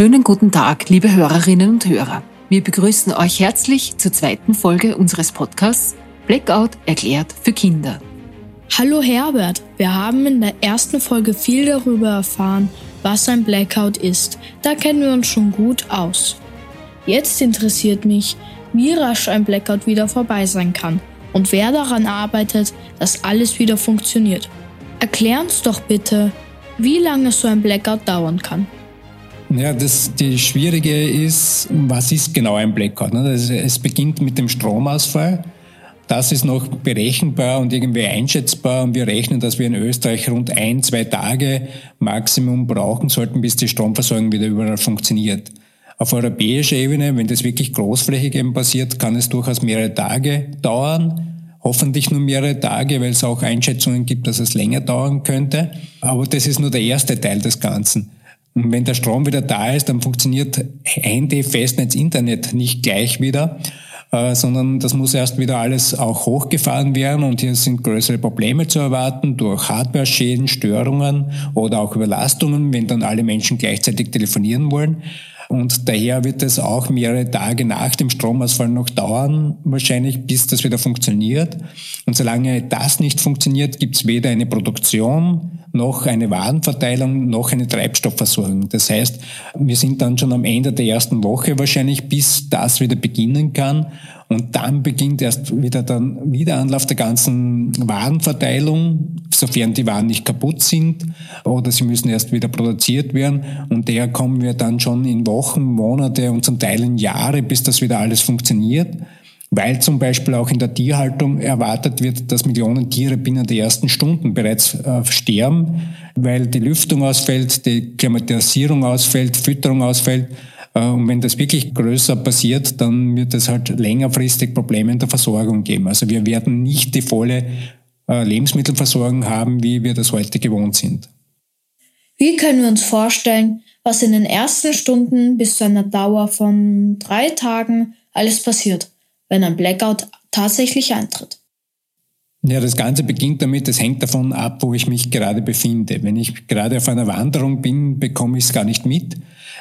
Schönen guten Tag, liebe Hörerinnen und Hörer. Wir begrüßen euch herzlich zur zweiten Folge unseres Podcasts Blackout erklärt für Kinder. Hallo Herbert, wir haben in der ersten Folge viel darüber erfahren, was ein Blackout ist. Da kennen wir uns schon gut aus. Jetzt interessiert mich, wie rasch ein Blackout wieder vorbei sein kann und wer daran arbeitet, dass alles wieder funktioniert. Erklär uns doch bitte, wie lange so ein Blackout dauern kann. Ja, das, die Schwierige ist, was ist genau ein Blackout? Ne? Also es beginnt mit dem Stromausfall. Das ist noch berechenbar und irgendwie einschätzbar und wir rechnen, dass wir in Österreich rund ein, zwei Tage Maximum brauchen sollten, bis die Stromversorgung wieder überall funktioniert. Auf europäischer Ebene, wenn das wirklich großflächig eben passiert, kann es durchaus mehrere Tage dauern. Hoffentlich nur mehrere Tage, weil es auch Einschätzungen gibt, dass es länger dauern könnte. Aber das ist nur der erste Teil des Ganzen. Und wenn der Strom wieder da ist, dann funktioniert Handy, Festnetz, Internet nicht gleich wieder, äh, sondern das muss erst wieder alles auch hochgefahren werden und hier sind größere Probleme zu erwarten durch Hardware-Schäden, Störungen oder auch Überlastungen, wenn dann alle Menschen gleichzeitig telefonieren wollen. Und daher wird es auch mehrere Tage nach dem Stromausfall noch dauern, wahrscheinlich, bis das wieder funktioniert. Und solange das nicht funktioniert, gibt es weder eine Produktion noch eine Warenverteilung noch eine Treibstoffversorgung. Das heißt, wir sind dann schon am Ende der ersten Woche wahrscheinlich, bis das wieder beginnen kann. Und dann beginnt erst wieder dann wieder Anlauf der ganzen Warenverteilung, sofern die Waren nicht kaputt sind oder sie müssen erst wieder produziert werden. Und daher kommen wir dann schon in Wochen, Monate und zum Teil in Jahre, bis das wieder alles funktioniert weil zum Beispiel auch in der Tierhaltung erwartet wird, dass Millionen Tiere binnen der ersten Stunden bereits äh, sterben, weil die Lüftung ausfällt, die Klimatisierung ausfällt, Fütterung ausfällt und wenn das wirklich größer passiert, dann wird es halt längerfristig Probleme in der Versorgung geben. Also wir werden nicht die volle äh, Lebensmittelversorgung haben, wie wir das heute gewohnt sind. Wie können wir uns vorstellen, was in den ersten Stunden bis zu einer Dauer von drei Tagen alles passiert, wenn ein Blackout tatsächlich eintritt? Ja, das Ganze beginnt damit, es hängt davon ab, wo ich mich gerade befinde. Wenn ich gerade auf einer Wanderung bin, bekomme ich es gar nicht mit.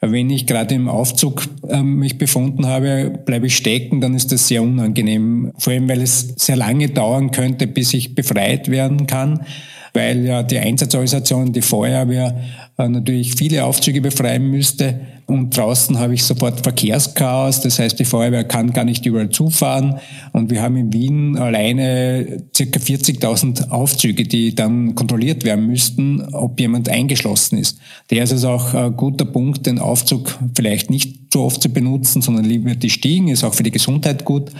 Wenn ich gerade im Aufzug äh, mich befunden habe, bleibe ich stecken, dann ist das sehr unangenehm. Vor allem, weil es sehr lange dauern könnte, bis ich befreit werden kann weil ja die Einsatzorganisation, die Feuerwehr äh, natürlich viele Aufzüge befreien müsste. Und draußen habe ich sofort Verkehrschaos. Das heißt, die Feuerwehr kann gar nicht überall zufahren. Und wir haben in Wien alleine circa 40.000 Aufzüge, die dann kontrolliert werden müssten, ob jemand eingeschlossen ist. Der ist also auch ein guter Punkt, den Aufzug vielleicht nicht so oft zu benutzen, sondern lieber die Stiegen, ist auch für die Gesundheit gut.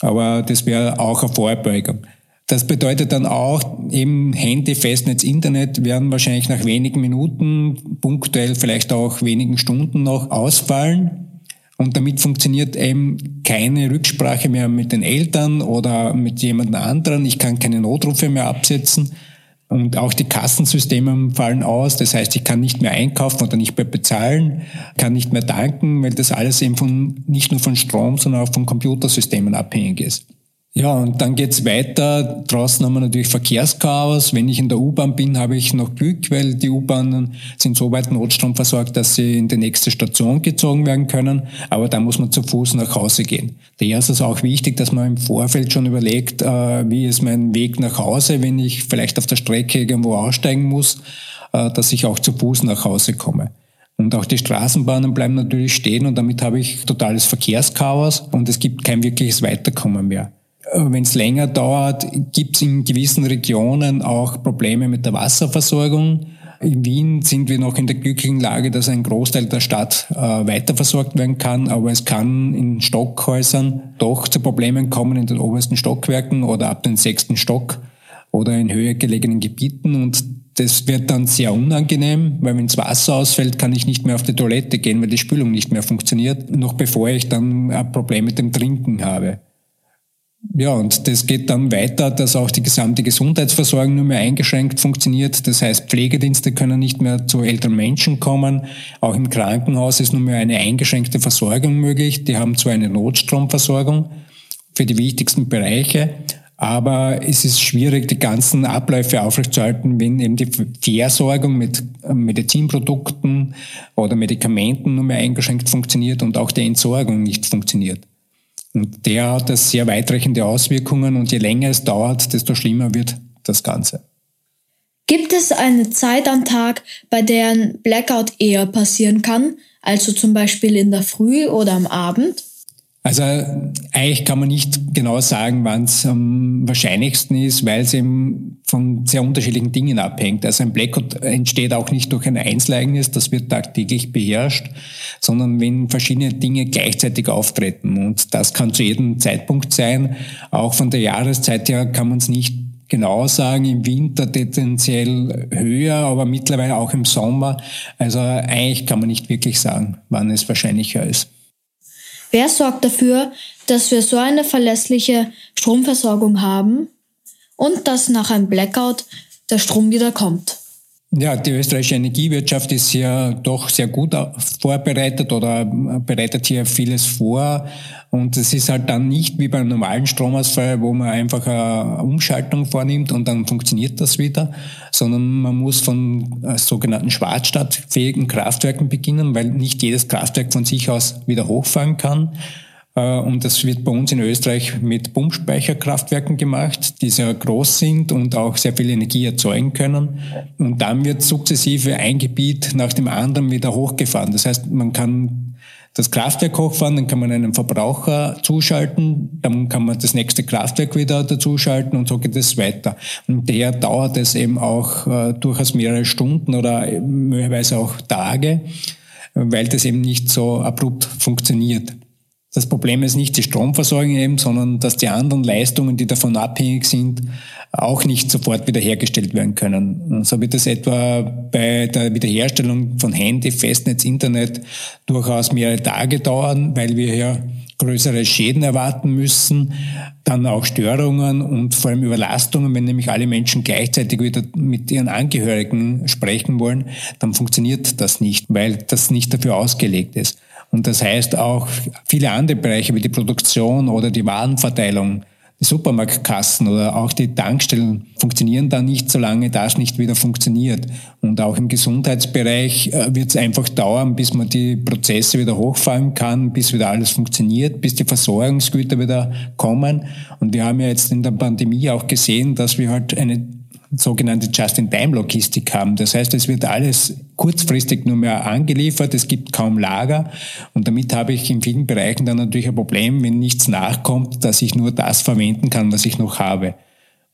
Aber das wäre auch eine Vorbeugung. Das bedeutet dann auch, eben Handy, Festnetz, Internet werden wahrscheinlich nach wenigen Minuten, punktuell vielleicht auch wenigen Stunden noch ausfallen. Und damit funktioniert eben keine Rücksprache mehr mit den Eltern oder mit jemand anderen. Ich kann keine Notrufe mehr absetzen. Und auch die Kassensysteme fallen aus. Das heißt, ich kann nicht mehr einkaufen oder nicht mehr bezahlen, kann nicht mehr danken, weil das alles eben von, nicht nur von Strom, sondern auch von Computersystemen abhängig ist. Ja, und dann geht's weiter. Draußen haben wir natürlich Verkehrschaos. Wenn ich in der U-Bahn bin, habe ich noch Glück, weil die U-Bahnen sind so weit notstromversorgt, dass sie in die nächste Station gezogen werden können. Aber da muss man zu Fuß nach Hause gehen. Daher ist es auch wichtig, dass man im Vorfeld schon überlegt, äh, wie ist mein Weg nach Hause, wenn ich vielleicht auf der Strecke irgendwo aussteigen muss, äh, dass ich auch zu Fuß nach Hause komme. Und auch die Straßenbahnen bleiben natürlich stehen und damit habe ich totales Verkehrschaos und es gibt kein wirkliches Weiterkommen mehr. Wenn es länger dauert, gibt es in gewissen Regionen auch Probleme mit der Wasserversorgung. In Wien sind wir noch in der glücklichen Lage, dass ein Großteil der Stadt äh, weiterversorgt werden kann, aber es kann in Stockhäusern doch zu Problemen kommen in den obersten Stockwerken oder ab den sechsten Stock oder in höher gelegenen Gebieten und das wird dann sehr unangenehm, weil wenn das Wasser ausfällt, kann ich nicht mehr auf die Toilette gehen, weil die Spülung nicht mehr funktioniert, noch bevor ich dann ein Problem mit dem Trinken habe. Ja, und das geht dann weiter, dass auch die gesamte Gesundheitsversorgung nur mehr eingeschränkt funktioniert. Das heißt, Pflegedienste können nicht mehr zu älteren Menschen kommen. Auch im Krankenhaus ist nur mehr eine eingeschränkte Versorgung möglich. Die haben zwar eine Notstromversorgung für die wichtigsten Bereiche, Aber es ist schwierig, die ganzen Abläufe aufrechtzuerhalten, wenn eben die Versorgung mit äh, Medizinprodukten oder Medikamenten nur mehr eingeschränkt funktioniert und auch die Entsorgung nicht funktioniert. Und der hat das sehr weitreichende Auswirkungen und je länger es dauert, desto schlimmer wird das Ganze. Gibt es eine Zeit am Tag, bei der ein Blackout eher passieren kann, also zum Beispiel in der Früh oder am Abend? Also eigentlich kann man nicht genau sagen, wann es am wahrscheinlichsten ist, weil es eben von sehr unterschiedlichen Dingen abhängt. Also ein Blackout entsteht auch nicht durch ein Einzelereignis, das wird tagtäglich beherrscht, sondern wenn verschiedene Dinge gleichzeitig auftreten. Und das kann zu jedem Zeitpunkt sein. Auch von der Jahreszeit her kann man es nicht genau sagen, im Winter tendenziell höher, aber mittlerweile auch im Sommer. Also eigentlich kann man nicht wirklich sagen, wann es wahrscheinlicher ist. Wer sorgt dafür, dass wir so eine verlässliche Stromversorgung haben und dass nach einem Blackout der Strom wieder kommt? Ja, die österreichische Energiewirtschaft ist ja doch sehr gut vorbereitet oder bereitet hier vieles vor. Und es ist halt dann nicht wie beim normalen Stromausfall, wo man einfach eine Umschaltung vornimmt und dann funktioniert das wieder, sondern man muss von äh, sogenannten schwarzstadtfähigen Kraftwerken beginnen, weil nicht jedes Kraftwerk von sich aus wieder hochfahren kann. Äh, und das wird bei uns in Österreich mit Pumpspeicherkraftwerken gemacht, die sehr groß sind und auch sehr viel Energie erzeugen können. Und dann wird sukzessive ein Gebiet nach dem anderen wieder hochgefahren. Das heißt, man kann das Kraftwerk hochfahren, dann kann man einen Verbraucher zuschalten, dann kann man das nächste Kraftwerk wieder dazuschalten und so geht es weiter. Und daher dauert es eben auch äh, durchaus mehrere Stunden oder möglicherweise auch Tage, weil das eben nicht so abrupt funktioniert. Das Problem ist nicht die Stromversorgung eben, sondern dass die anderen Leistungen, die davon abhängig sind, auch nicht sofort wiederhergestellt werden können. So wird es etwa bei der Wiederherstellung von Handy, Festnetz, Internet durchaus mehrere Tage dauern, weil wir ja größere Schäden erwarten müssen, dann auch Störungen und vor allem Überlastungen. Wenn nämlich alle Menschen gleichzeitig wieder mit ihren Angehörigen sprechen wollen, dann funktioniert das nicht, weil das nicht dafür ausgelegt ist. Und das heißt auch viele andere Bereiche wie die Produktion oder die Warenverteilung, die Supermarktkassen oder auch die Tankstellen funktionieren dann nicht, solange das nicht wieder funktioniert. Und auch im Gesundheitsbereich äh, wird es einfach dauern, bis man die Prozesse wieder hochfahren kann, bis wieder alles funktioniert, bis die Versorgungsgüter wieder kommen. Und wir haben ja jetzt in der Pandemie auch gesehen, dass wir halt eine sogenannte Just-in-Time-Logistik haben. Das heißt, es wird alles kurzfristig nur mehr angeliefert, es gibt kaum Lager und damit habe ich in vielen Bereichen dann natürlich ein Problem, wenn nichts nachkommt, dass ich nur das verwenden kann, was ich noch habe.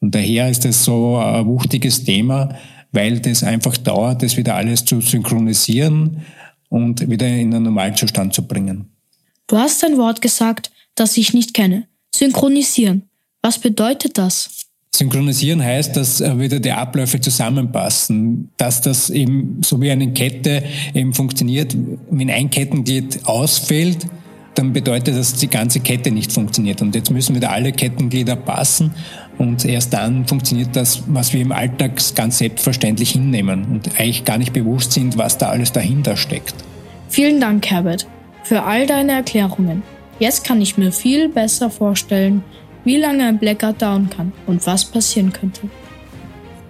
Und daher ist es so ein wuchtiges Thema, weil das einfach dauert, das wieder alles zu synchronisieren und wieder in einen Normalzustand zu bringen. Du hast ein Wort gesagt, das ich nicht kenne. Synchronisieren. Was bedeutet das? Synchronisieren heißt, dass äh, wieder die Abläufe zusammenpassen, dass das eben so wie eine Kette eben funktioniert. Wenn ein Kettenglied ausfällt, dann bedeutet das, dass die ganze Kette nicht funktioniert. Und jetzt müssen wieder alle Kettenglieder passen und erst dann funktioniert das, was wir im Alltag ganz selbstverständlich hinnehmen und eigentlich gar nicht bewusst sind, was da alles dahinter steckt. Vielen Dank, Herbert, für all deine Erklärungen. Jetzt kann ich mir viel besser vorstellen, wie lange ein Blackout dauern kann und was passieren könnte.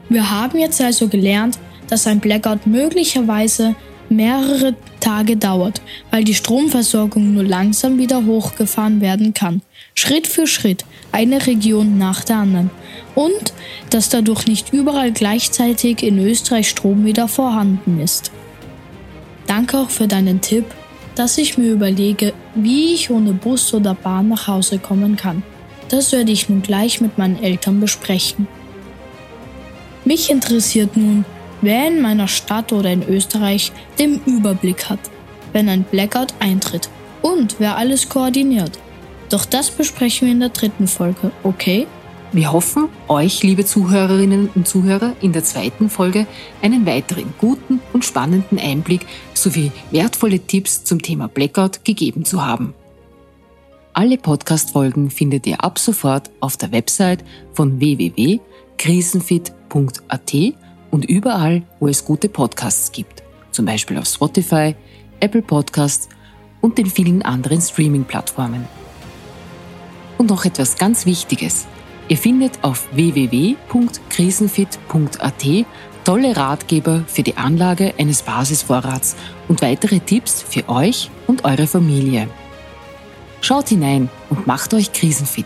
Wir haben jetzt also gelernt, dass ein Blackout möglicherweise mehrere Tage dauert, weil die Stromversorgung nur langsam wieder hochgefahren werden kann, Schritt für Schritt, eine Region nach der anderen, und dass dadurch nicht überall gleichzeitig in Österreich Strom wieder vorhanden ist. Danke auch für deinen Tipp, dass ich mir überlege, wie ich ohne Bus oder Bahn nach Hause kommen kann. Das werde ich nun gleich mit meinen Eltern besprechen. Mich interessiert nun, wer in meiner Stadt oder in Österreich den Überblick hat, wenn ein Blackout eintritt und wer alles koordiniert. Doch das besprechen wir in der dritten Folge, okay? Wir hoffen, euch, liebe Zuhörerinnen und Zuhörer, in der zweiten Folge einen weiteren guten und spannenden Einblick sowie wertvolle Tipps zum Thema Blackout gegeben zu haben. Alle Podcast-Folgen findet ihr ab sofort auf der Website von www.krisenfit.at und überall, wo es gute Podcasts gibt. Zum Beispiel auf Spotify, Apple Podcasts und den vielen anderen Streaming-Plattformen. Und noch etwas ganz Wichtiges. Ihr findet auf www.krisenfit.at tolle Ratgeber für die Anlage eines Basisvorrats und weitere Tipps für euch und eure Familie. Schaut hinein und macht euch krisenfit.